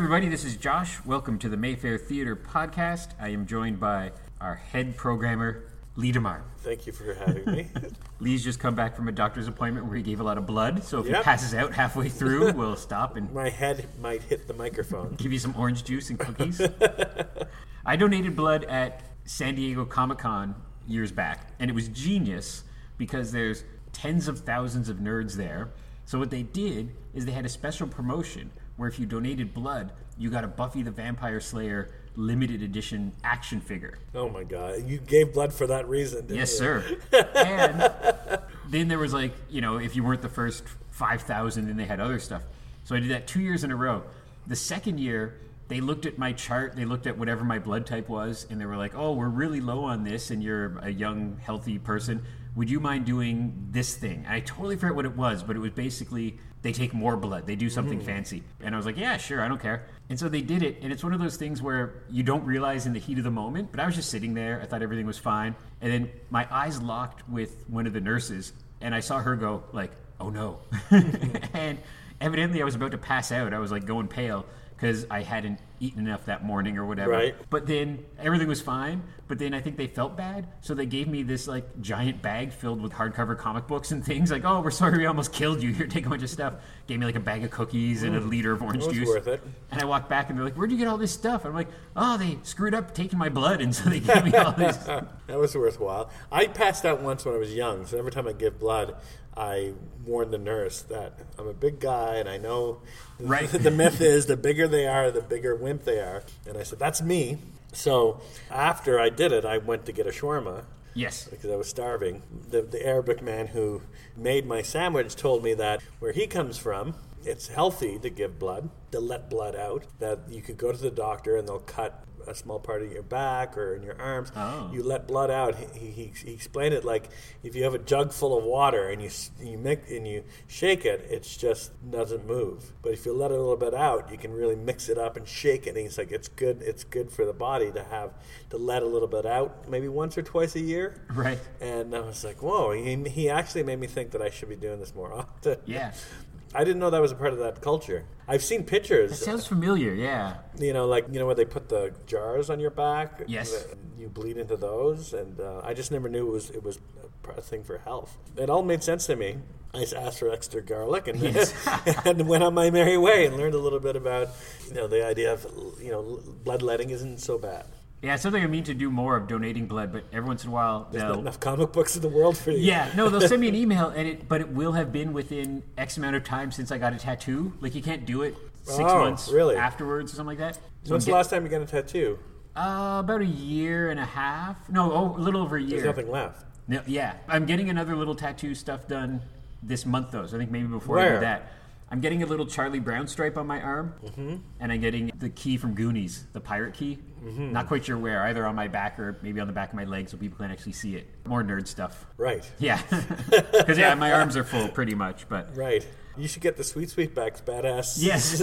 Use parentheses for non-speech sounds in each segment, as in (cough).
Everybody, this is Josh. Welcome to the Mayfair Theater podcast. I am joined by our head programmer, Lee DeMar. Thank you for having me. (laughs) Lee's just come back from a doctor's appointment where he gave a lot of blood, so if he passes out halfway through, (laughs) we'll stop and My head might hit the microphone. give you some orange juice and cookies. (laughs) I donated blood at San Diego Comic Con years back, and it was genius because there's tens of thousands of nerds there. So what they did is they had a special promotion where if you donated blood, you got a Buffy the Vampire Slayer limited edition action figure. Oh my god. You gave blood for that reason, didn't Yes, you? sir. (laughs) and then there was like, you know, if you weren't the first 5,000, then they had other stuff. So I did that two years in a row. The second year, they looked at my chart, they looked at whatever my blood type was, and they were like, oh, we're really low on this, and you're a young, healthy person. Would you mind doing this thing? And I totally forget what it was, but it was basically they take more blood, they do something mm. fancy. And I was like, yeah, sure, I don't care. And so they did it, and it's one of those things where you don't realize in the heat of the moment, but I was just sitting there, I thought everything was fine. And then my eyes locked with one of the nurses, and I saw her go, like, oh no. (laughs) (laughs) and evidently I was about to pass out. I was like going pale because I hadn't eaten enough that morning or whatever. Right. But then everything was fine. But then I think they felt bad, so they gave me this like giant bag filled with hardcover comic books and things. Like, oh, we're sorry we almost killed you. (laughs) Here, take a bunch of stuff. Gave me like a bag of cookies and a mm. liter of orange juice. worth it. And I walked back and they're like, "Where'd you get all this stuff?" I'm like, "Oh, they screwed up taking my blood, and so they gave me all this." (laughs) That was worthwhile. I passed out once when I was young, so every time I give blood, I warn the nurse that I'm a big guy and I know Right. (laughs) the myth is the bigger they are, the bigger they are. And I said, That's me. So after I did it, I went to get a shawarma yes. because I was starving. The, the Arabic man who made my sandwich told me that where he comes from, it's healthy to give blood, to let blood out. That you could go to the doctor and they'll cut a small part of your back or in your arms. Oh. You let blood out. He, he, he explained it like if you have a jug full of water and you you mix and you shake it, it just doesn't move. But if you let a little bit out, you can really mix it up and shake it. And he's like, it's good. It's good for the body to have to let a little bit out, maybe once or twice a year. Right. And I was like, whoa, he, he actually made me think that I should be doing this more (laughs) often. Yeah. I didn't know that was a part of that culture. I've seen pictures, It Sounds familiar. Yeah. you know, like, you know, where they put the jars on your back? Yes. You bleed into those. And uh, I just never knew it was, it was a thing for health. It all made sense to me. I asked for extra garlic and, Yes. (laughs) and went on my merry way and learned a little bit about, you know, the idea of, you know, bloodletting isn't so bad. Yeah, it's something I mean to do more of donating blood, but every once in a while There's not enough comic books in the world for you. Yeah, no, they'll send me an (laughs) email, and it, but it will have been within X amount of time since I got a tattoo. Like you can't do it six Oh, months really? afterwards or something like that. So When's I'm the last time you got a tattoo? uh, about a year and a half. No, oh, a little over a year. There's nothing left. No, yeah, I'm getting another little tattoo stuff done this month though. So I think maybe before I do that, I'm getting a little Charlie Brown stripe on my arm, mm-hmm. and I'm getting the key from Goonies, the pirate key. Mm-hmm. Not quite sure where, either on my back or maybe on the back of my leg, so people can actually see it. More nerd stuff. Right. Yeah, (laughs) (laughs) because yeah, my arms are full pretty much, but Right. You should get the Sweet Sweetbacks badass Yes.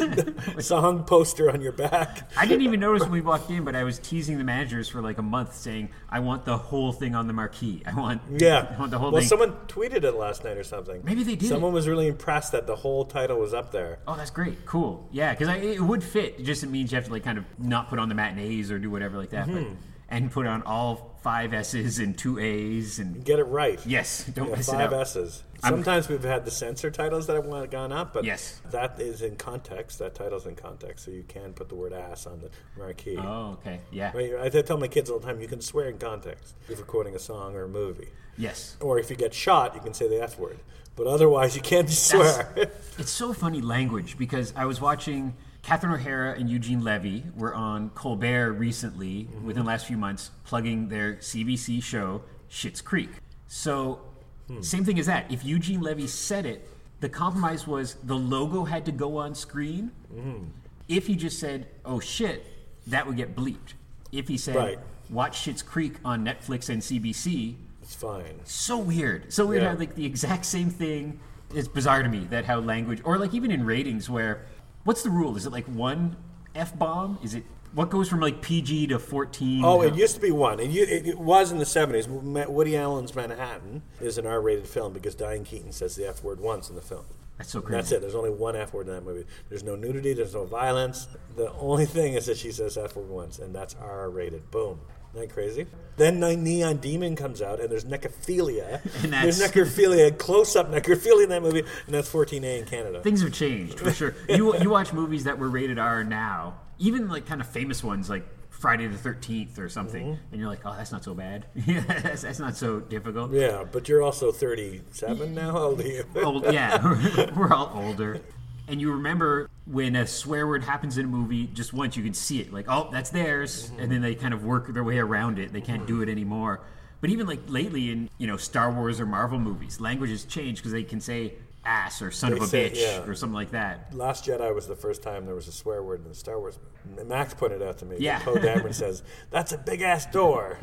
(laughs) (laughs) song poster on your back. I didn't even notice when we walked in, but I was teasing the managers for like a month, saying I want the whole thing on the marquee. I want Yeah. I want the whole well, thing. someone tweeted it last night or something. Maybe they did. Someone was really impressed that the whole title was up there. Oh, that's great. Cool. Yeah, because it would fit. It just means you have to like kind of not put on the matinees or do whatever like that, Mm-hmm. but and put on all five S's and two A's and Get it right. yes, don't Yeah, miss five it out. S's. I'm- Sometimes we've had the censor titles that have gone- up, but Yes. that is in context. That title's in context, so you can put the word ass on the marquee. Oh, okay. Yeah. I, mean, I tell my kids all the time, you can swear in context if you're quoting a song or a movie. Yes. Or if you get shot, you can say the F word. But otherwise, you can't That's- swear. (laughs) It's so funny language because I was watching Catherine O'Hara and Eugene Levy were on Colbert recently Mm-hmm. within the last few months plugging their CBC show Schitt's Creek. So Hmm. same thing as that. If Eugene Levy said it, the compromise was the logo had to go on screen. Mm-hmm. If he just said, "Oh shit," that would get bleeped. If he said, Right. "Watch Schitt's Creek on Netflix and CBC," it's fine. so weird. So weird Yeah. how like the exact same thing is bizarre to me that how language or like even in ratings where what's the rule? Is it like one F bomb? Is it what goes from like PG to 14? Oh, it used to be one. It, it, it was in the 70s. Ma- Woody Allen's Manhattan is an R rated film because Diane Keaton says the F word once in the film. That's so crazy. That's it. There's only one F word in that movie. There's no nudity. There's no violence. The only thing is that she says F word once, and that's R rated. Boom. Isn't that crazy? Then the Neon Demon comes out, and there's necrophilia. (laughs) And there's necrophilia, close up necrophilia in that movie, and that's 14A in Canada. Things have changed for sure. You you watch movies that were rated R now, even like kind of famous ones like Friday the Thirteenth or something, Mm-hmm. and you're like, oh, that's not so bad. (laughs) Yeah, that's, that's not so difficult. yeah, but you're also 37 now. How old are you? Old, yeah, (laughs) we're all older. And you remember when a swear word happens in a movie, just once you can see it, like, oh, that's theirs, mm-hmm. and then they kind of work their way around it. They can't mm-hmm. do it anymore. But even like lately in you know Star Wars or Marvel movies, language has changed because they can say ass or son They of a say- bitch yeah. or something like that. Last Jedi was the first time there was a swear word in the Star Wars. Max pointed out to me. Yeah. Poe Dameron (laughs) says, "That's a big ass door,"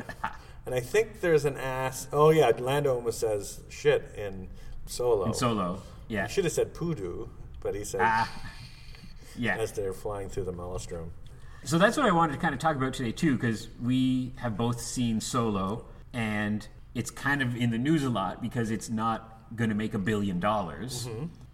and I think there's an ass. Oh yeah, Lando almost says shit in Solo. In Solo, yeah, He should have said poodoo, but he said ah, yeah. as they're flying through the Maelstrom. So that's what I wanted to kind of talk about today too, because we have both seen Solo, and it's kind of in the news a lot because it's not going to make a billion dollars.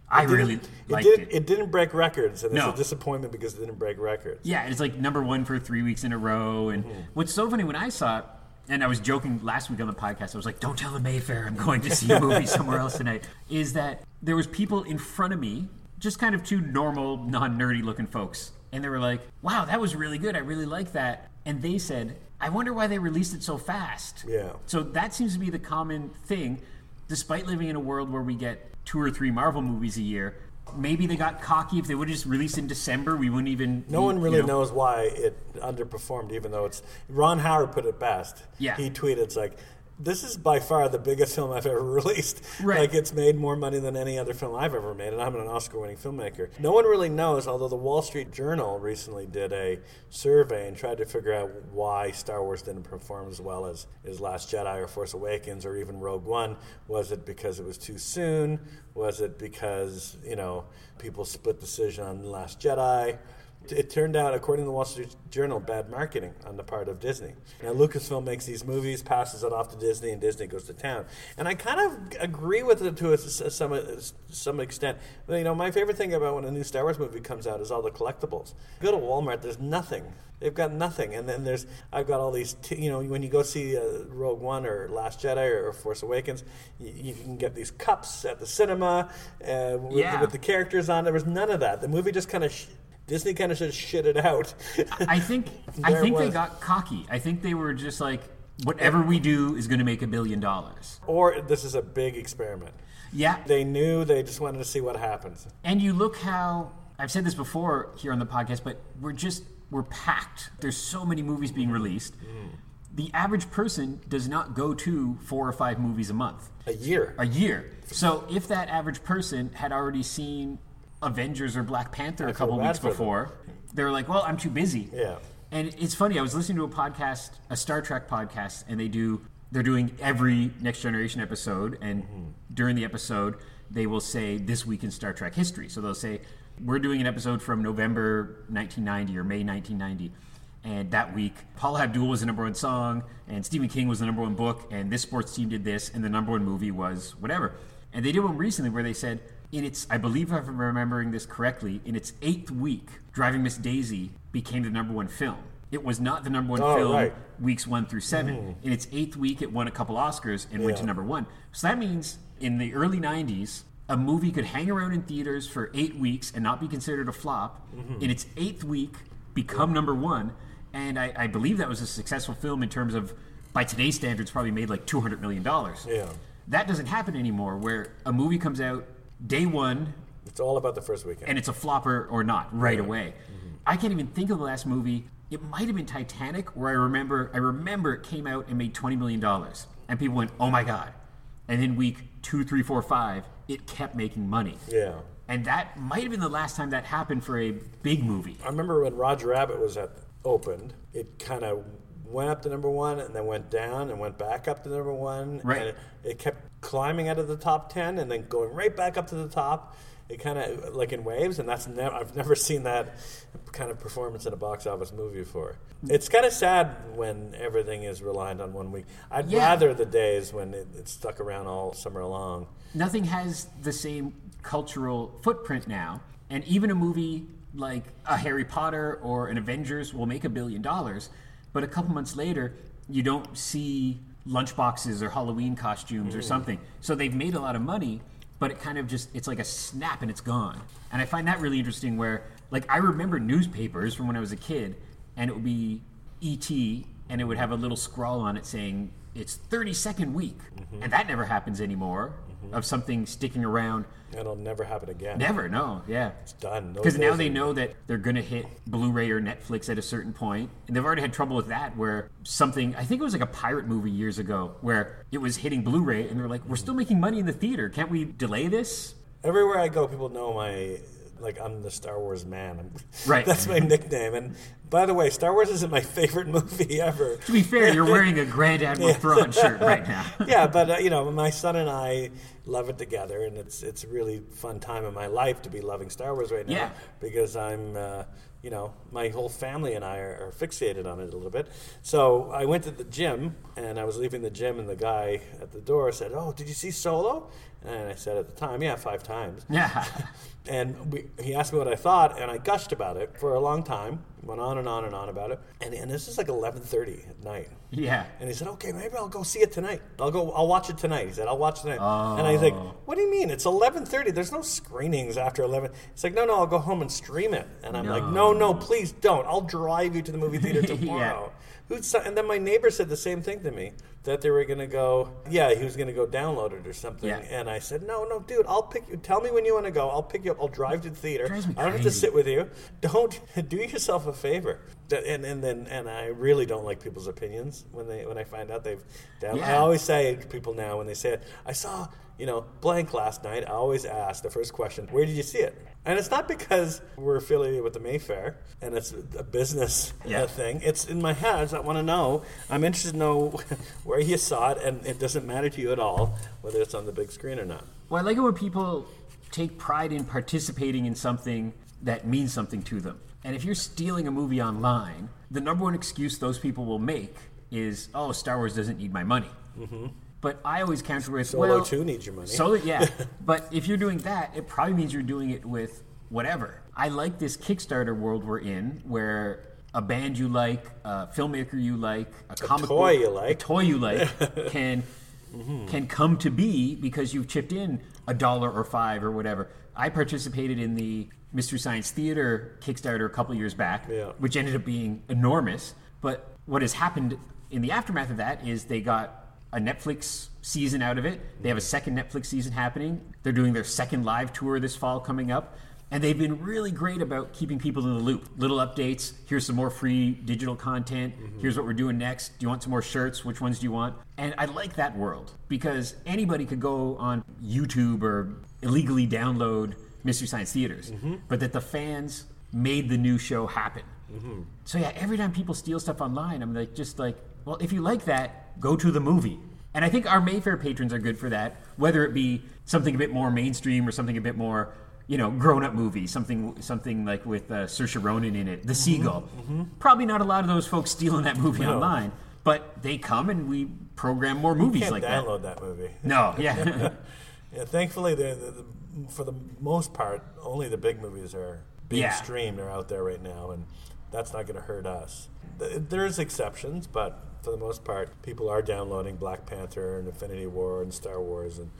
I really Didn't- liked it, it. did, it didn't break records, and it's No. a disappointment because it didn't break records. Yeah, it's like number one for three weeks in a row. And Mm-hmm. what's so funny when I saw it, and I was joking last week on the podcast, I was like, "Don't tell the Mayfair I'm going to see a movie (laughs) somewhere else tonight." Is that there was people in front of me, just kind of two normal, non-nerdy looking folks, and they were like, "Wow, that was really good. I really like that." And they said, "I wonder why they released it so fast." Yeah. So that seems to be the common thing, despite living in a world where we get two or three Marvel movies a year. Maybe they got cocky. If they would have just released in December, we wouldn't even. No one you really know- knows why it underperformed, even though it's. Ron Howard put it best. Yeah. He tweeted, "It's like." This is by far the biggest film I've ever (laughs) released. Right. Like it's made more money than any other film I've ever made, and I'm an Oscar-winning filmmaker. No one really knows, although the Wall Street Journal recently did a survey and tried to figure out why Star Wars didn't perform as well as, as Last Jedi or Force Awakens or even Rogue One. Was it because it was too soon? Was it because you know people split decision on Last Jedi? It turned out, according to the Wall Street Journal, bad marketing on the part of Disney. Now, Lucasfilm makes these movies, passes it off to Disney, and Disney goes to town. And I kind of agree with it to a, some some extent. But, you know, my favorite thing about when a new Star Wars movie comes out is all the collectibles. You go to Walmart, there's nothing. They've got nothing, and then there's I've got all these. T- you know, when you go see uh, Rogue One or Last Jedi or, or Force Awakens, you, you can get these cups at the cinema uh, with, Yeah. with the characters on. There was none of that. The movie just kind of. Sh- Disney kind of just shit it out. I think I think (laughs) they got cocky. I think they were just like, whatever we do is going to make a billion dollars. or this is a big experiment. Yeah, They knew they just wanted to see what happens. and you look how I've said this before here on the podcast, but we're just we're packed. There's so many movies being released. Mm. The average person does not go to four or five movies a month. A year. a year. So if that average person had already seen Avengers or Black Panther a couple weeks before, they're like, "Well, I'm too busy." Yeah. And it's funny. I was listening to a podcast, a Star Trek podcast, and they do they're doing every Next Generation episode, and during the episode, they will say this week in Star Trek history. So they'll say we're doing an episode from November 1990 or May 1990. And that week, Paula Abdul was the number one song, and Stephen King was the number one book, and this sports team did this, and the number one movie was whatever. And they did one recently where they said, in its, I believe if I'm remembering this correctly, in its eighth week, Driving Miss Daisy became the number one film. It was not the number one Oh, film right. Weeks one through 7 In its eighth week, it won a couple Oscars and went to number one. So that means in the early 90s, a movie could hang around in theaters for eight weeks and not be considered a flop. Mm-hmm. In its eighth week, become number one. And I, I believe that was a successful film in terms of, by today's standards, probably made like $200 million. Yeah. That doesn't happen anymore, where a movie comes out day one It's all about the first weekend. and it's a flopper or not right away. Mm-hmm. I can't even think of the last movie. It might have been Titanic, where I remember I remember it came out and made twenty million dollars, and people went, "Oh my god!" And then week two, three, four, five, it kept making money. yeah. And that might have been the last time that happened for a big movie. I remember when Roger Rabbit was at opened, it kind of went up to number one and then went down and went back up to number one. Right. And it, it kept climbing out of the top ten and then going right back up to the top. It kind of like in waves, and that's never. I've never seen that kind of performance in a box office movie before. Hmm. It's kind of sad when everything is reliant on one week. I'd Yeah. rather the days when it, it's stuck around all summer long. Nothing has the same cultural footprint now. And even a movie like a Harry Potter or an Avengers will make a billion dollars, but a couple months later, you don't see lunchboxes or Halloween costumes or mm. something. So they've made a lot of money, but it kind of just it's like a snap and it's gone. And I find that really interesting where like I remember newspapers from when I was a kid and it would be ET and it would have a little scrawl on it saying it's 30 second week. Mm-hmm. And that never happens anymore mm-hmm. of something sticking around. It'll never happen again. Never, no, yeah. It's done. Because now they know that they're going to hit Blu-ray or Netflix at a certain point, and they've already had trouble with that. Where something, I think it was like a pirate movie years ago, where it was hitting Blu-ray, and they're like, "We're still making money in the theater. Can't we delay this?" Everywhere I go, people know my like I'm the Star Wars man. I'm- (laughs) Right. That's my nickname. And by the way, Star Wars isn't my favorite (laughs) movie ever. To be fair, you're wearing a Grand (laughs) Admiral Thrawn shirt right now. yeah, but uh, you know, my son and I love it together, and it's it's a really fun time in my life to be loving Star Wars right now Yeah. because I'm. Uh, you know, my whole family and I are, are fixated on it a little bit. So I went to the gym, and I was leaving the gym, and the guy at the door said, "Oh, did you see Solo?" And I said at the time, "Yeah, five times." Yeah, (laughs) And we, he asked me what I thought, and I gushed about it for a long time. Went on and on and on about it. And, and this is like 11:30 at night. yeah. And he said, "Okay, maybe I'll go see it tonight. I'll go. I'll watch it tonight." He said, "I'll watch it tonight." And I was like, oh. "What do you mean? It's 11:30. There's no screenings after 11." He's like, "No, no, I'll go home and stream it." And I'm like, "No, no, please don't. I'll drive you to the movie theater (laughs) Yeah. tomorrow." Who's and then my neighbor said the same thing to me that they were going to go. Yeah, he was going to go download it or something. Yeah. And I said, "No, no, dude. I'll pick you. Tell me when you want to go. I'll pick you up. I'll drive to the theater. I don't have to sit with you. Don't (laughs) do yourself a favor." And and then and I really don't like people's opinions when they when I find out they've. Down, I always say to people now when they say it, I saw you know blank last night. I always ask the first question, "Where did you see it?" And it's not because we're affiliated with the Mayfair and it's a business uh, Yeah. thing. It's in my head. I just want to know. I'm interested to know (laughs) where you saw it, and it doesn't matter to you at all whether it's on the big screen or not. Well, I like it when people take pride in participating in something that means something to them. And if you're stealing a movie online, the number one excuse those people will make is, "Oh, Star Wars doesn't need my money." But I always counter with, Solo "Well, 2 needs your money." Solo, yeah. (laughs) but if you're doing that, it probably means you're doing it with whatever. I like this Kickstarter world we're in, where a band you like, a filmmaker you like, a comic toy book, you like. a toy you like, (laughs) can mm-hmm. can come to be because you've chipped in a dollar or five or whatever. I participated in the Mystery Science Theater Kickstarter a couple years back, Yeah. which ended up being enormous. But what has happened in the aftermath of that is they got a Netflix season out of it. They have a second Netflix season happening. They're doing their second live tour this fall coming up. And they've been really great about keeping people in the loop. Little updates. Here's some more free digital content. Mm-hmm. Here's what we're doing next. Do you want some more shirts? Which ones do you want? And I like that world because anybody could go on YouTube or illegally download Mystery Science Theaters, mm-hmm. but that the fans made the new show happen. Mm-hmm. So yeah, every time people steal stuff online, I'm like, just like, well, if you like that, go to the movie. And I think our Mayfair patrons are good for that, whether it be something a bit more mainstream or something a bit more, you know, grown-up movie, something something like with uh, Saoirse Ronan in it, The Seagull. Probably not a lot of those folks stealing that movie online, but they come and we program more movies Can't like that. download that. movie. No, (laughs) yeah, (laughs) Yeah, thankfully, the, the, the, for the most part, only the big movies are being Yeah. streamed are out there right now, and that's not going to hurt us. There's exceptions, but for the most part, people are downloading Black Panther and Infinity War and Star Wars and,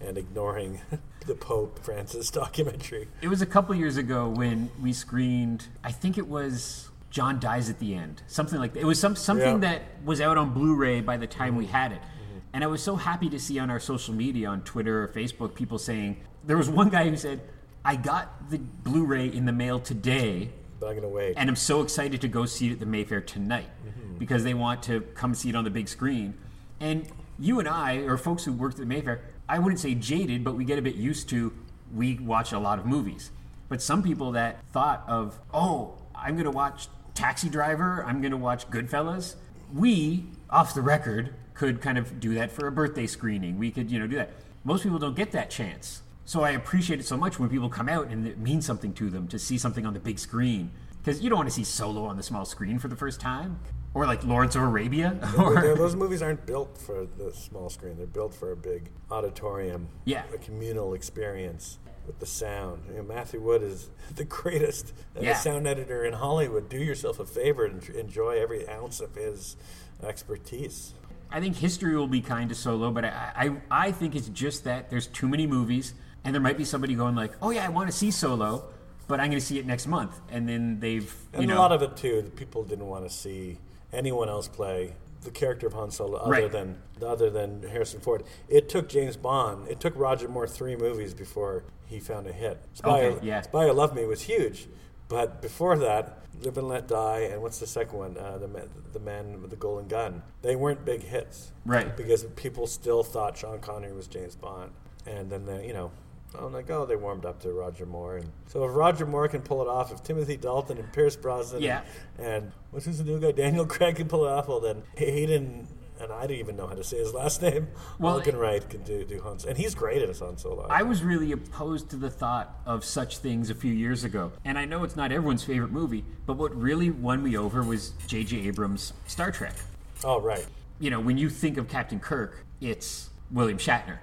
and ignoring (laughs) the Pope Francis (laughs) documentary. It was a couple years ago when we screened. I think it was John dies at the end, something like that. It was some something Yeah. that was out on Blu-ray by the time we mm-hmm. had it, mm-hmm. and I was so happy to see on our social media, on Twitter or Facebook, people saying there was one guy who said, "I got the Blu-ray in the mail today." Going to wait. and I'm so excited to go see it at the Mayfair tonight mm-hmm. because they want to come see it on the big screen. And you and I, or folks who worked at the Mayfair, I wouldn't say jaded, but we get a bit used to. We watch a lot of movies, but some people that thought of, oh, I'm going to watch Taxi Driver, I'm going to watch Goodfellas. We, off the record, could kind of do that for a birthday screening. We could, you know, do that. Most people don't get that chance. So I appreciate it so much when people come out and it means something to them to see something on the big screen. Because you don't want to see Solo on the small screen for the first time. Or like Lawrence of Arabia. (laughs) Or, those movies aren't built for the small screen. They're built for a big auditorium, Yeah. a communal experience. with the sound. You know, Matthew Wood is (laughs) the greatest Yeah. sound editor in Hollywood. Do yourself a favor and enjoy every ounce of his expertise. I think history will be kind to Solo, but I, I, I think it's just that there's too many movies, and there might be somebody going like, "Oh yeah, I want to see Solo, but I'm going to see it next month," and then they've And know a lot of it too, the people didn't want to see anyone else play the character of Han Solo other Right. than other than Harrison Ford. It took James Bond. It took Roger Moore three movies before he found a hit. Spy, Okay, yeah. Spy Who Loved Me was huge, but before that, Live and Let Die, and what's the second one? Uh, the man, the man with the golden gun. They weren't big hits, Right. Because people still thought Sean Connery was James Bond, and then they, you know. I'm like, oh, they warmed up to Roger Moore, and so if Roger Moore can pull it off, if Timothy Dalton and Pierce Brosnan, Yeah. and what's his new guy, Daniel Craig can pull it off, well then Alden, and I didn't even know how to say his last (laughs) name. Well, Well, Wright can do do Han, and he's great as Han Solo. I was really opposed to the thought of such things a few years ago. And I know it's not everyone's favorite movie, but what really won me over was J.J. Abrams' Star Trek. oh right, You know, when you think of Captain Kirk, it's William Shatner.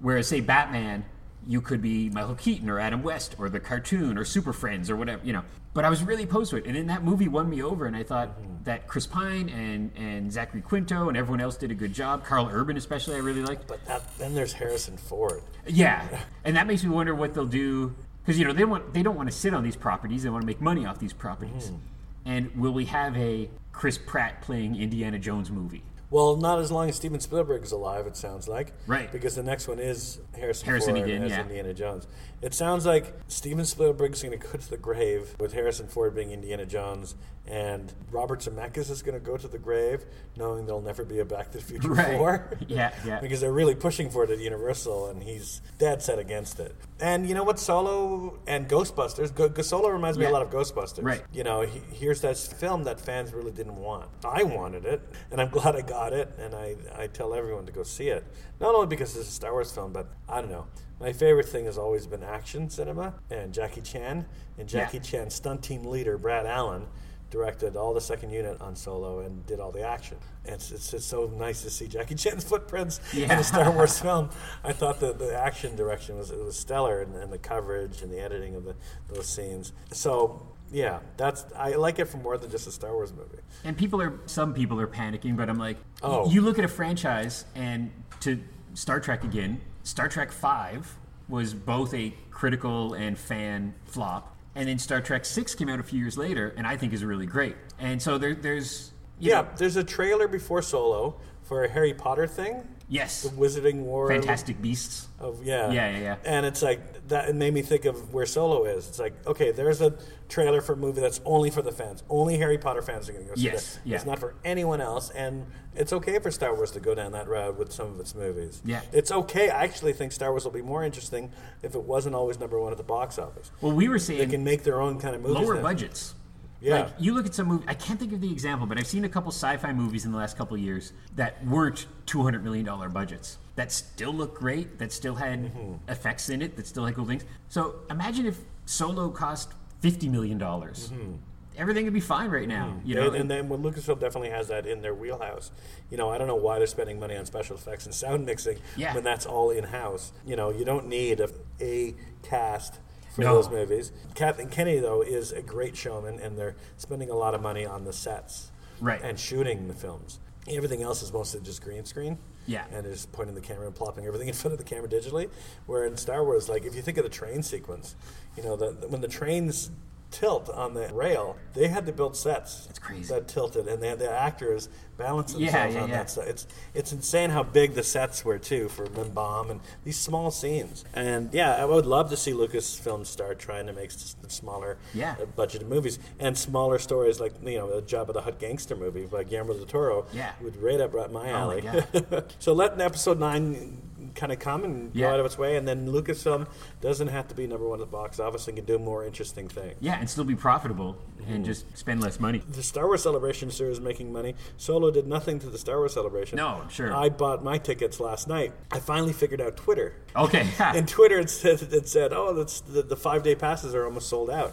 Whereas, say, Batman, you could be Michael Keaton or Adam West or the cartoon or Super Friends or whatever, you know. But I was really opposed to it. And then that movie won me over, and I thought that Chris Pine and, and Zachary Quinto and everyone else did a good job. Karl Urban, especially, I really liked. but that, then there's Harrison Ford. Yeah, and that makes me wonder what they'll do because you know they want they don't want to sit on these properties; they want to make money off these properties. Mm-hmm. And will we have a Chris Pratt playing Indiana Jones movie? Well, not as long as Steven Spielberg's alive, it sounds like. Right. Because the next one is Harrison, Harrison Ford again, as yeah. Indiana Jones. It sounds like Steven Spielberg's going to go to the grave with Harrison Ford being Indiana Jones, and Robert Zemeckis is going to go to the grave knowing there'll never be a Back to the Future (laughs) Right. 4. (laughs) Yeah, yeah. because they're really pushing for it at Universal, and he's dead set against it. And you know what? Solo and Ghostbusters. Go, Solo reminds me a lot of Ghostbusters. Right. You know, he, here's that film that fans really didn't want. I wanted it, and I'm (laughs) glad I got it, and I, I tell everyone to go see it. Not only because it's a Star Wars film, but I don't know. My favorite thing has always been action cinema and Jackie Chan. And Jackie Yeah. Chan's stunt team leader, Brad Allan, directed all the second unit on Solo and did all the action. It's, it's, it's so nice to see Jackie (laughs) Chan's footprints in a Star Wars film. I thought the, the action direction was, it was stellar, and, and the coverage and the editing of the, those scenes. So, yeah, that's I like it for more than just a Star Wars movie. And people are some people are panicking, but I'm like, Oh. you look at a franchise and to Star Trek again, Star Trek Five was both a critical and fan flop, and then Star Trek Six came out a few years later, and I think is really great. And so there, there's Yeah, know, there's a trailer before Solo for a Harry Potter thing, yes, the Wizarding War. Fantastic Beasts. Of, yeah. Yeah, yeah, yeah. And it's like that. It made me think of where Solo is. It's like okay, there's a trailer for a movie that's only for the fans. Only Harry Potter fans are going to go see Yes, that. yeah. It's not for anyone else, and it's okay for Star Wars to go down that road with some of its movies. Yeah. It's okay. I actually think Star Wars will be more interesting if it wasn't always number one at the box office. Well, we were They can make their own kind of movies. lower now. budgets. Yeah. Like you look at some movie. I can't think of the example, but I've seen a couple sci-fi movies in the last couple years that weren't two hundred million dollar budgets that still look great, that still had Mm-hmm. effects in it, that still had cool things. So imagine if Solo cost fifty million dollars. Mm-hmm. Everything would be fine right now. You know, and, and then when Lucasfilm definitely has that in their wheelhouse. You know, I don't know why they're spending money on special effects and sound mixing Yeah. when that's all in house. You know, you don't need a, a cast for No. those movies. Kathleen Kennedy though is a great showman, and they're spending a lot of money on the sets Right. and shooting the films. Everything else is mostly just green screen. Yeah. And they're just pointing the camera and plopping everything (laughs) in front of the camera digitally. Where in Star Wars, like if you think of the train sequence, you know, the, when the trains tilt on the rail, they had to build sets. That's crazy. That tilted, and they had the actors balance Yeah, themselves yeah, on yeah. that set. It's it's insane how big the sets were too for Bomb and these small scenes. And yeah, I would love to see Lucasfilm start trying to make s- smaller Yeah. uh, budgeted movies and smaller stories like you know the Jabba the Hutt gangster movie by Guillermo del Toro. Yeah. would right up right my Oh my alley. (laughs) so let episode nine kind of come and go Yeah. out of its way, and then Lucasfilm doesn't have to be number one at the box office and can do more interesting things. yeah, and still be profitable Mm-hmm. and just spend less money. The Star Wars Celebration series is making money. Solo did nothing to the Star Wars Celebration. No, sure. I bought my tickets last night. I finally figured out Twitter. Okay. (laughs) and Twitter, it said, it said "Oh, that's the, the five day passes are almost sold out."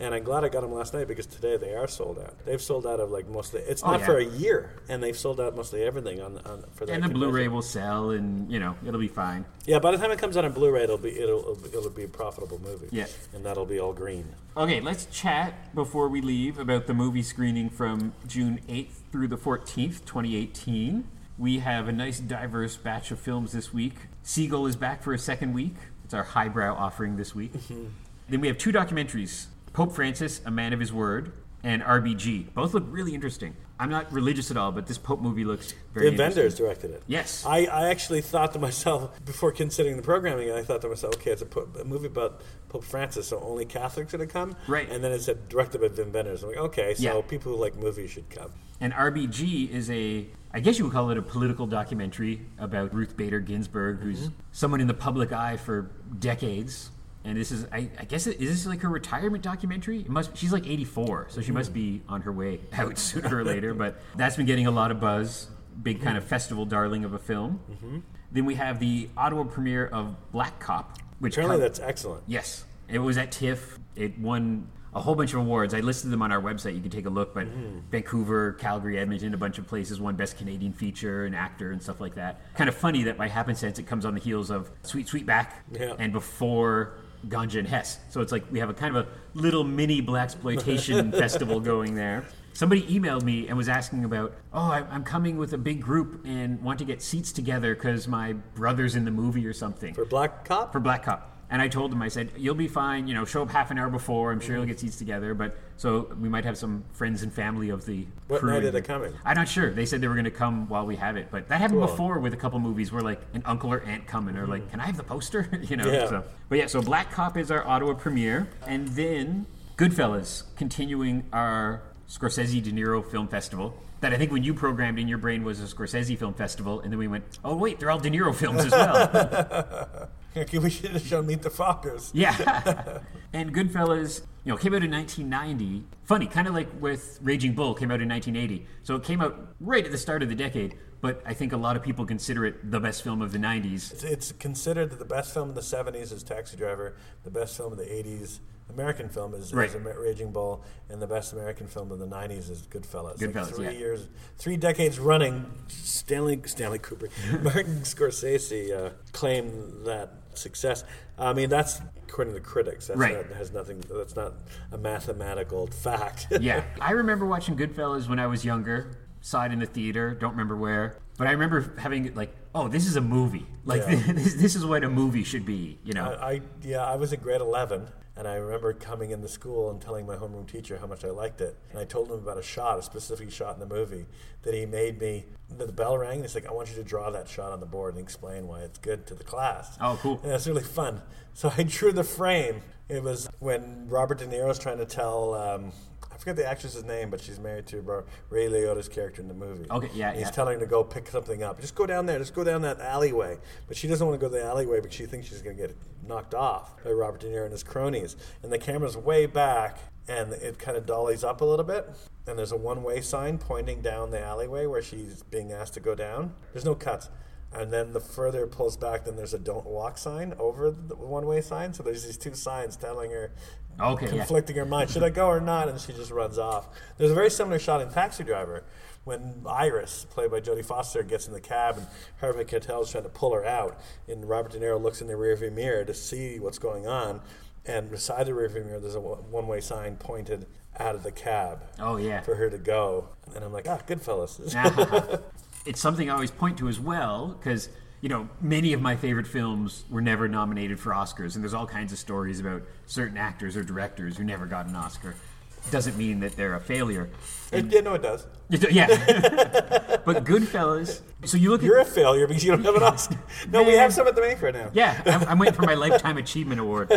And I'm glad I got them last night because today they are sold out. They've sold out of like mostly. It's Oh, not yeah. for a year, and they've sold out mostly everything on, on for that. And the. Blu-ray will sell, and you know it'll be fine. Yeah, by the time it comes out on Blu-ray, it'll be it'll it'll be, it'll be a profitable movie. Yeah. and that'll be all green. Okay, let's chat before we leave about the movie screening from June 8th through the 14th, 2018. We have a nice diverse batch of films this week. Seagull is back for a second week. It's our highbrow offering this week. Mm-hmm. then we have two documentaries Pope Francis, A Man of His Word, and RBG. Both look really interesting. I'm not religious at all, but this Pope movie looks very The. Wenders directed it. Yes. I, I actually thought to myself before considering the programming, I thought to myself, okay, it's a, po- a movie about Pope Francis, so only Catholics are going to come. Right. And then it said directed by Wim Wenders. I'm like, okay, so Yeah. people who like movies should come. And RBG is a, I guess you would call it a political documentary about Ruth Bader Ginsburg, who's mm-hmm. someone in the public eye for decades. And this is, I, I guess, it, is this like her retirement documentary? It must. She's like 84, so she must be on her way (laughs) out sooner or later. But that's been getting a lot of buzz. Big kind of festival darling of a film. Mm-hmm. Then we have the Ottawa premiere of Black Cop, which Apparently, com- that's excellent. Yes, it was at TIFF. It won a whole bunch of awards. I listed them on our website. You can take a look. But mm-hmm. Vancouver, Calgary, Edmonton, a bunch of places won Best Canadian Feature and Actor and stuff like that. Kind of funny that by happenstance it comes on the heels of Sweet Sweetback Yeah. and before Ganja and Hess. So it's like we have a kind of a little mini black exploitation (laughs) festival going there. Somebody emailed me and was asking about, oh, I- I'm coming with a big group and want to get seats together because my brother's in the movie or something For Black Cop? for Black Cop. And I told him, I said, you'll be fine. You know, show up half an hour before. I'm sure you'll get seats together. But so we might have some friends and family of the. What crew night are they coming? I'm not sure. They said they were going to come while we have it, but that happened Cool. before with a couple movies where like an uncle or aunt come and are like, mm. "Can I have the poster?" (laughs) you know. Yeah. So, but yeah, so Black Cop is our Ottawa premiere, and then Goodfellas continuing our Scorsese De Niro Film Festival. That I think when you programmed in your brain was a Scorsese Film Festival, and then we went, "Oh wait, they're all De Niro films as well." (laughs) Okay, we should have shown Meet the Fockers. (laughs) Yeah. and Goodfellas, you know, came out in 1990. Funny, kind of like with Raging Bull came out in 1980. So it came out right at the start of the decade, but I think a lot of people consider it the best film of the 90s. It's, it's considered that the best film of the 70s is Taxi Driver, the best film of the 80s, American film is, Right. is Raging Bull, and the best American film of the 90s is Goodfellas. Goodfellas, like three yeah. years, three decades running, Stanley Stanley Cooper, (laughs) Martin Scorsese uh, claimed that success. I mean, that's according to the critics. That's Right. not, has nothing. That's not a mathematical fact. (laughs) Yeah. I remember watching Goodfellas when I was younger, saw it in the theater, don't remember where, but I remember having like, oh, this is a movie. Like, Yeah. (laughs) this, this is what a movie should be, you know? I, I yeah, I was in grade eleven, and I remember coming into school and telling my homeroom teacher how much I liked it. And I told him about a shot, a specific shot in the movie that he made me. The bell rang, and he's like, "I want you to draw that shot on the board and explain why it's good to the class." Oh, cool. And it's really fun. So I (laughs) drew the frame. It was when Robert De Niro's trying to tell. Um, forget the actress's name, but she's married to Ray Liotta's character in the movie. Okay, yeah, He's yeah. telling her to go pick something up. Just go down there. Just go down that alleyway. But she doesn't want to go the alleyway because she thinks she's going to get knocked off by Robert De Niro and his cronies. And the camera's way back, and it kind of dollies up a little bit. And there's a one-way sign pointing down the alleyway where she's being asked to go down. There's no cuts. And then the further it pulls back, then there's a "Don't walk" sign over the one-way sign. So there's these two signs telling her Okay, yeah. conflicting her mind. Should I go or not? And she just runs off. There's a very similar shot in Taxi Driver when Iris, played by Jodie Foster, gets in the cab and Harvey Keitel is trying to pull her out. And Robert De Niro looks in the rearview mirror to see what's going on. And beside the rearview mirror, there's a one way sign pointed out of the cab Oh, yeah. for her to go. And I'm like, ah, Goodfellas. (laughs) it's something I always point to as well because you know many of my favorite films were never nominated for Oscars, and there's all kinds of stories about certain actors or directors who never got an Oscar. Doesn't mean that they're a failure. It- yeah, no, it does. (laughs) Yeah, (laughs) but Goodfellas. So you look You're a failure because you don't have an (laughs) Oscar. No, we have some at the Mayfair right now. yeah, I'm, I'm waiting for my lifetime achievement award.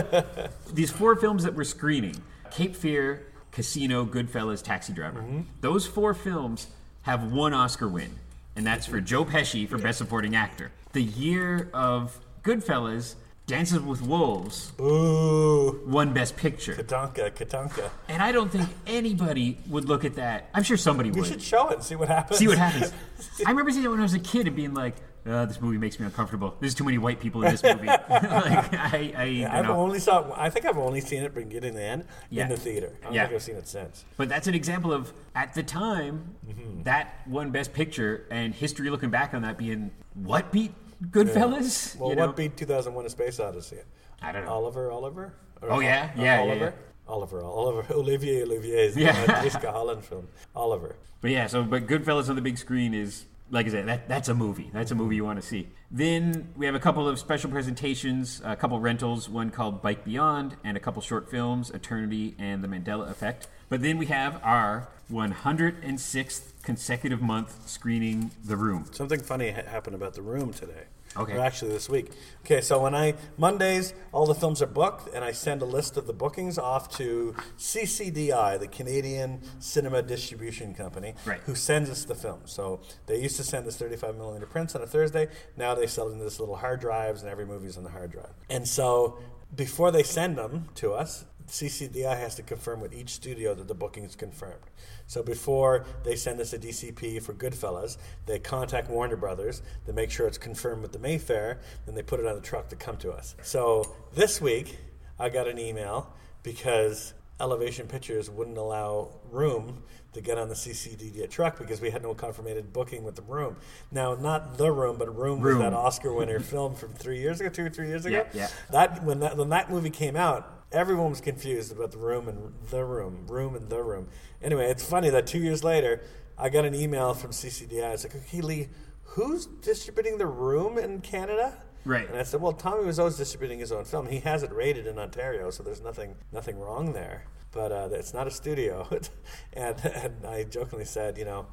These four films that we're screening: Cape Fear, Casino, Goodfellas, Taxi Driver. Mm-hmm. Those four films have one Oscar win, and that's for Joe Pesci for Best Supporting Actor. The year of Goodfellas, Dances with Wolves Ooh, won Best Picture, Tatanka, Tatanka. and I don't think anybody would look at that. I'm sure somebody would. We would should show it and see what happens. see what happens. (laughs) I remember seeing it when I was a kid and being like, uh, this movie makes me uncomfortable. There's too many white people in this movie. (laughs) like I, I you I've know. only saw. I think I've only seen it beginning to end Yeah. in the theater. I don't Yeah. think I've seen it since. But that's an example of at the time that won Best Picture and history looking back on that being what beat Goodfellas. Well, you know? what beat 2001: A Space Odyssey? I don't know. Oliver, Oliver. Or Oh, yeah? Ol- Yeah, yeah, Oliver. yeah. Oliver, Oliver, Olivier, Olivier's Yeah. uh, Jessica Holland film, Oliver. But yeah, so but Goodfellas on the big screen is like I said, that, that's a movie. That's a movie you want to see. Then we have a couple of special presentations, a couple rentals, one called Bike Beyond, and a couple short films, Eternity and The Mandela Effect. But then we have our 106th consecutive month screening The Room. Something funny ha- happened about the room today. Okay. Or actually, this week. Okay, so when I Mondays, all the films are booked, and I send a list of the bookings off to CCDI, the Canadian Cinema Distribution Company, Right. who sends us the films. So they used to send us 35 millimeter prints on a Thursday. Now they sell them into this little hard drives, and every movie's on the hard drive. And so before they send them to us, CCDI has to confirm with each studio that the booking is confirmed. So before they send us a DCP for Goodfellas, they contact Warner Brothers to make sure it's confirmed with the Mayfair, then they put it on the truck to come to us. So this week, I got an email because Elevation Pictures wouldn't allow room to get on the CCDD truck because we had no confirmated booking with the room. Now, not the room, but room, Room. was that Oscar winner (laughs) film from three years ago, two or three years ago. Yeah, yeah. That when that when that movie came out, everyone was confused about the room and the room, room and the room. Anyway, it's funny that two years later, I got an email from CCDI. It's like, okay, Lee, who's distributing the room in Canada? Right. And I said, well, Tommy Wiseau's distributing his own film. He has it rated in Ontario, so there's nothing nothing wrong there. But uh, it's not a studio. (laughs) and, and I jokingly said, you know,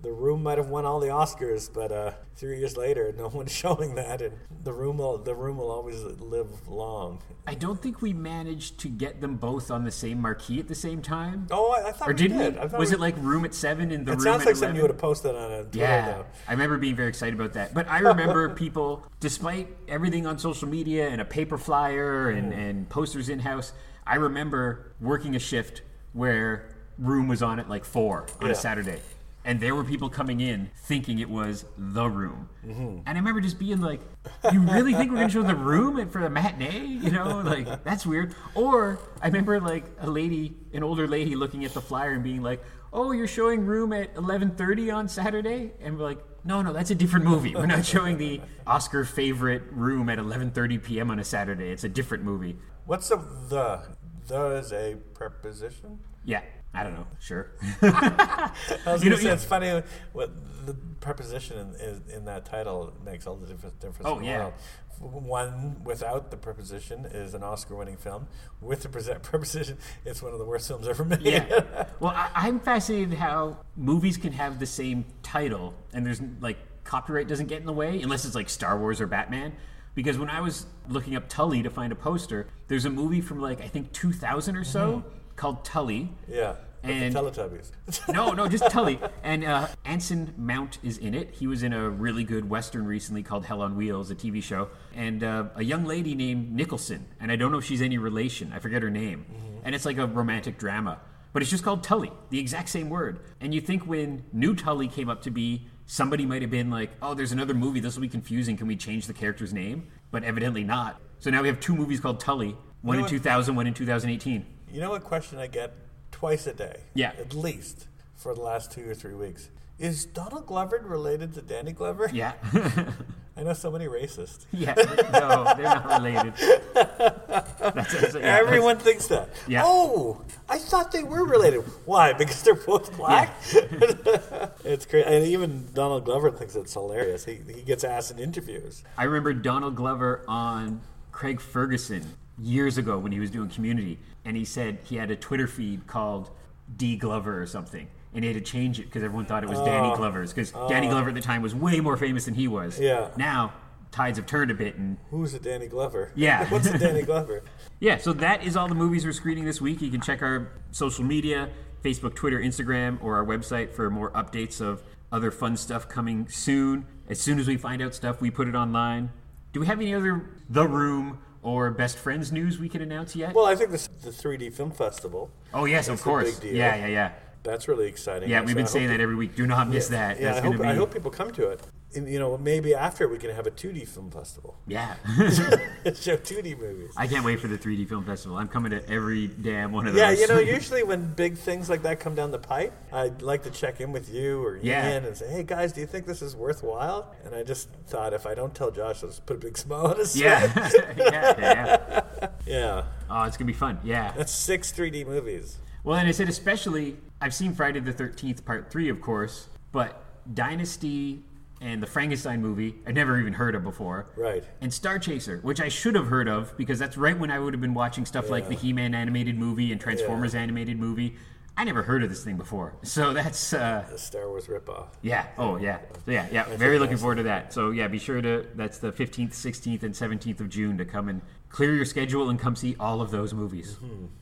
the room might have won all the Oscars, but uh, three years later, no (laughs) one's showing that, and the room will the room will always live long. I don't think we managed to get them both on the same marquee at the same time. Oh, I, I thought or we did did. we? Thought Was we- it like room at seven in the It room sounds at like something you would have posted on a Twitter. Yeah, though. I remember being very excited about that. But I remember (laughs) people, despite everything on social media and a paper flyer and, and posters in house, I remember working a shift where Room was on at like four on Yeah. a Saturday. And there were people coming in thinking it was the room. Mm-hmm. And I remember just being like, you really think we're going to show the room for the matinee? You know, like, that's weird. Or I remember like a lady, an older lady looking at the flyer and being like, oh, you're showing room at 11.30 on Saturday? And we're like, no, no, that's a different movie. We're not showing the Oscar favorite room at 11.30 p.m. on a Saturday. It's a different movie. What's the the? The is a preposition. Yeah, I don't know. Sure. (laughs) I was You know, say it's funny what the preposition in, in, in that title makes all the difference, difference Oh, in yeah. world. One without the preposition is an Oscar-winning film. With the (laughs) preposition, it's one of the worst films ever made. Yeah. (laughs) Well, I, I'm fascinated how movies can have the same title and there's like copyright doesn't get in the way unless it's like Star Wars or Batman. Because when I was looking up Tully to find a poster, there's a movie from like I think 2000 or so mm-hmm. Called Tully. yeah. And- the Teletubbies. (laughs) No, no, just Tully. (laughs) And uh, Anson Mount is in it. He was in a really good western recently called Hell on Wheels, a TV show. And uh, a young lady named Nicholson, and I don't know if she's any relation. I forget her name. And it's like a romantic drama, but it's just called Tully, the exact same word. And you think when New Tully came up to be, somebody might have been like, "Oh, there's another movie. This will be confusing. Can we change the character's name?" But evidently not. So now we have two movies called Tully. One know in what? 2000, one in 2018. You know what question I get twice a day? Yeah. At least for the last two or three weeks. Is Donald Glover related to Danny Glover? Yeah. (laughs) (laughs) I know so many racists. Yeah, (laughs) no, they're not related. That's, that's- yeah, Everyone thinks that. Yeah. Oh, I thought they were related. Why? Because they're both black? it's crazy. And even Donald Glover thinks it's hilarious. He, he gets asked in interviews. I remember Donald Glover on Craig Ferguson years ago when he was doing Community, and he said he had a Twitter feed called D Glover or something, and he had to change it because everyone thought it was Danny oh. Glover's because Danny oh. Glover at the time was way more famous than he was. Yeah. Now tides have turned a bit, and Who's a Danny Glover? Yeah. (laughs) What's a (laughs) Danny Glover? Yeah, so that is all the movies we're screening this week. You can check our social media Facebook, Twitter, Instagram, or our website for more updates of other fun stuff coming soon. As soon as we find out stuff, we put it online. Do we have any other The Room or Best Friends news we can announce yet? Well, I think this the 3D Film Festival. oh, yes, of a course. big deal. Yeah, yeah, yeah. That's really exciting. Yeah, we've been saying that every week. Do not miss that. Yeah, That's I going hope, to be. I hope people come to it. And, you know, maybe after we can have a 2D film festival. Yeah. (laughs) Show 2D movies. I can't wait for the 3D film festival. I'm coming to every damn one of Yeah, those. Yeah, you know, (laughs) usually when big things like that come down the pipe, I'd like to check in with you or Yeah. Ian and say, "Hey guys, do you think this is worthwhile?" And I just thought if I don't tell Josh, I'll just put a big (laughs) smile on his yeah. face. yeah, yeah. yeah, Oh, it's gonna be fun. Yeah. that's six 3D movies. Well, and I said especially, I've seen Friday the 13th, part three, of course, but Dynasty and the Frankenstein movie, I'd never even heard of before. Right. And Starchaser, which I should have heard of because that's right when I would have been watching stuff like the He Man animated movie and Transformers animated movie. I never heard of this thing before. (laughs) So that's, uh, The Star Wars ripoff. yeah. Oh, yeah. So, yeah, yeah. Very looking forward to that. So, yeah, be sure to, that's the 15th, 16th, and 17th of June to come and clear your schedule and come see all of those movies.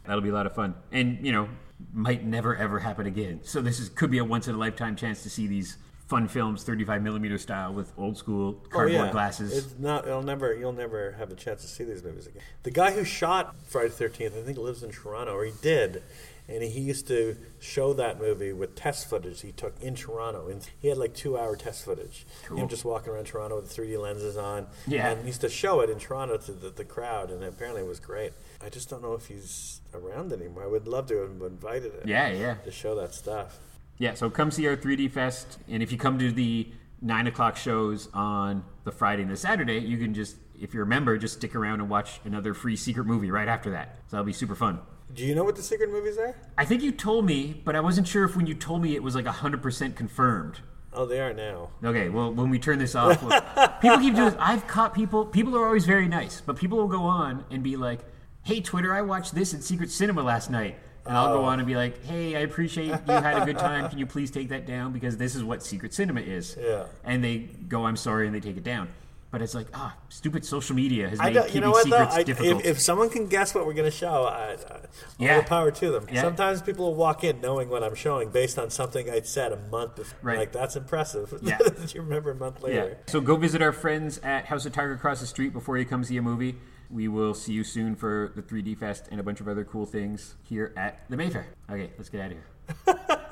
That'll be a lot of fun. And, you know, might never, ever happen again. So, this is could be a once in a lifetime chance to see these fun films, 35 millimeter style with old school oh, cardboard glasses. Oh, It's not. It'll never. You'll never have a chance to see these movies again. The guy who shot Friday the Thirteenth, I think, lives in Toronto, or he did, and he used to show that movie with test footage he took in Toronto, and he had like two-hour test footage. Cool. Him just walking around Toronto with 3D lenses on. Yeah. and he used to show it in Toronto to the, the crowd, and apparently it was great. I just don't know if he's around anymore. I would love to have invited him. yeah, yeah. To show that stuff. Yeah, so come see our 3D Fest, and if you come to the nine o'clock shows on the Friday and the Saturday, you can just, if you're a member, just stick around and watch another free secret movie right after that. So that'll be super fun. Do you know what the secret movies are? I think you told me, but I wasn't sure if when you told me it was like 100% confirmed. Oh, they are now. Okay, well, when we turn this off, we'll- (laughs) people keep doing this. I've caught people, people are always very nice, but people will go on and be like, hey, Twitter, I watched this at Secret Cinema last night. And I'll go on and be like, hey, I appreciate you had a good time. (laughs) Can you please take that down? Because this is what Secret Cinema is. Yeah. And they go, I'm sorry, and they take it down. But it's like, ah, stupid social media has I made don't, keeping you know what though? secrets I, difficult. if, if someone can guess what we're going to show, I, I, all Yeah. the power to them. Yeah. Sometimes people will walk in knowing what I'm showing based on something I'd said a month before. Right. Like that's impressive. Yeah. (laughs) that you remember a month yeah. later. So go visit our friends at House of Targ across the street before you come see a movie. We will see you soon for the 3D Fest and a bunch of other cool things here at the Mayfair. Okay, let's get out of here.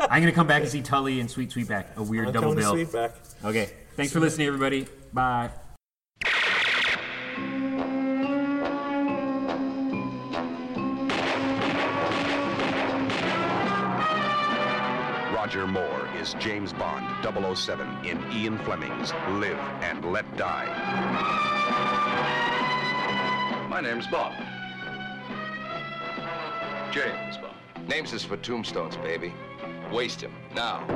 I'm going to come back and see Tully and Sweet Sweetback, a weird I'm double bill. Sweetback. Okay, thanks for listening, everybody. Bye. Roger Moore is James Bond 007 in Ian Fleming's Live and Let Die. My name's Bond. James Bond. Names is for tombstones, baby. Waste him, now.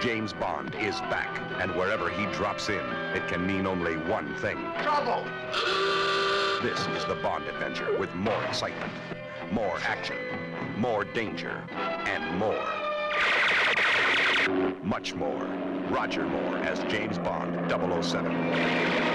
James Bond is back, and wherever he drops in, it can mean only one thing. Trouble! This is the Bond adventure with more excitement, more action, more danger, and more. Much more. Roger Moore as James Bond 007.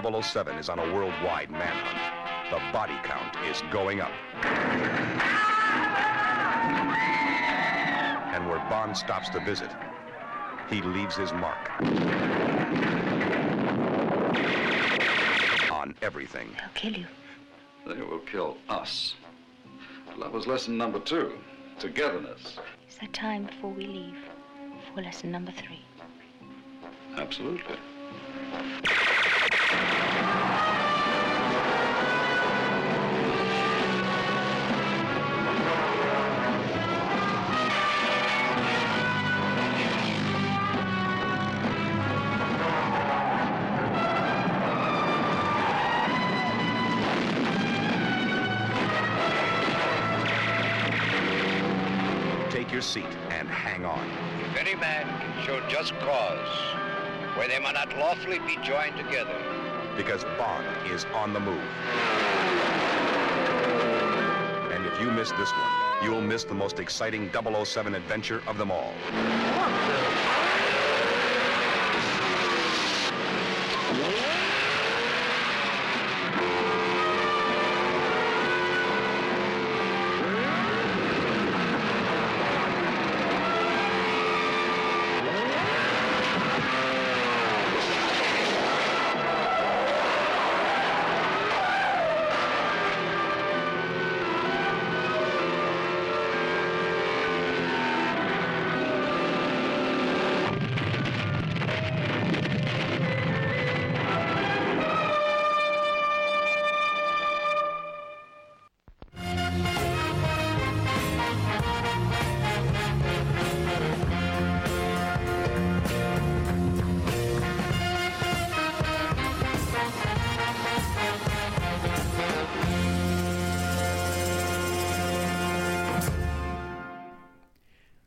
007 is on a worldwide manhunt. The body count is going up. And where Bond stops to visit, he leaves his mark. On everything. They'll kill you. They will kill us. That was lesson number two. Togetherness. Is there time before we leave for lesson number three? Absolutely. Lawfully be joined together, because Bond is on the move. And if you miss this one, you'll miss the most exciting 007 adventure of them all. What the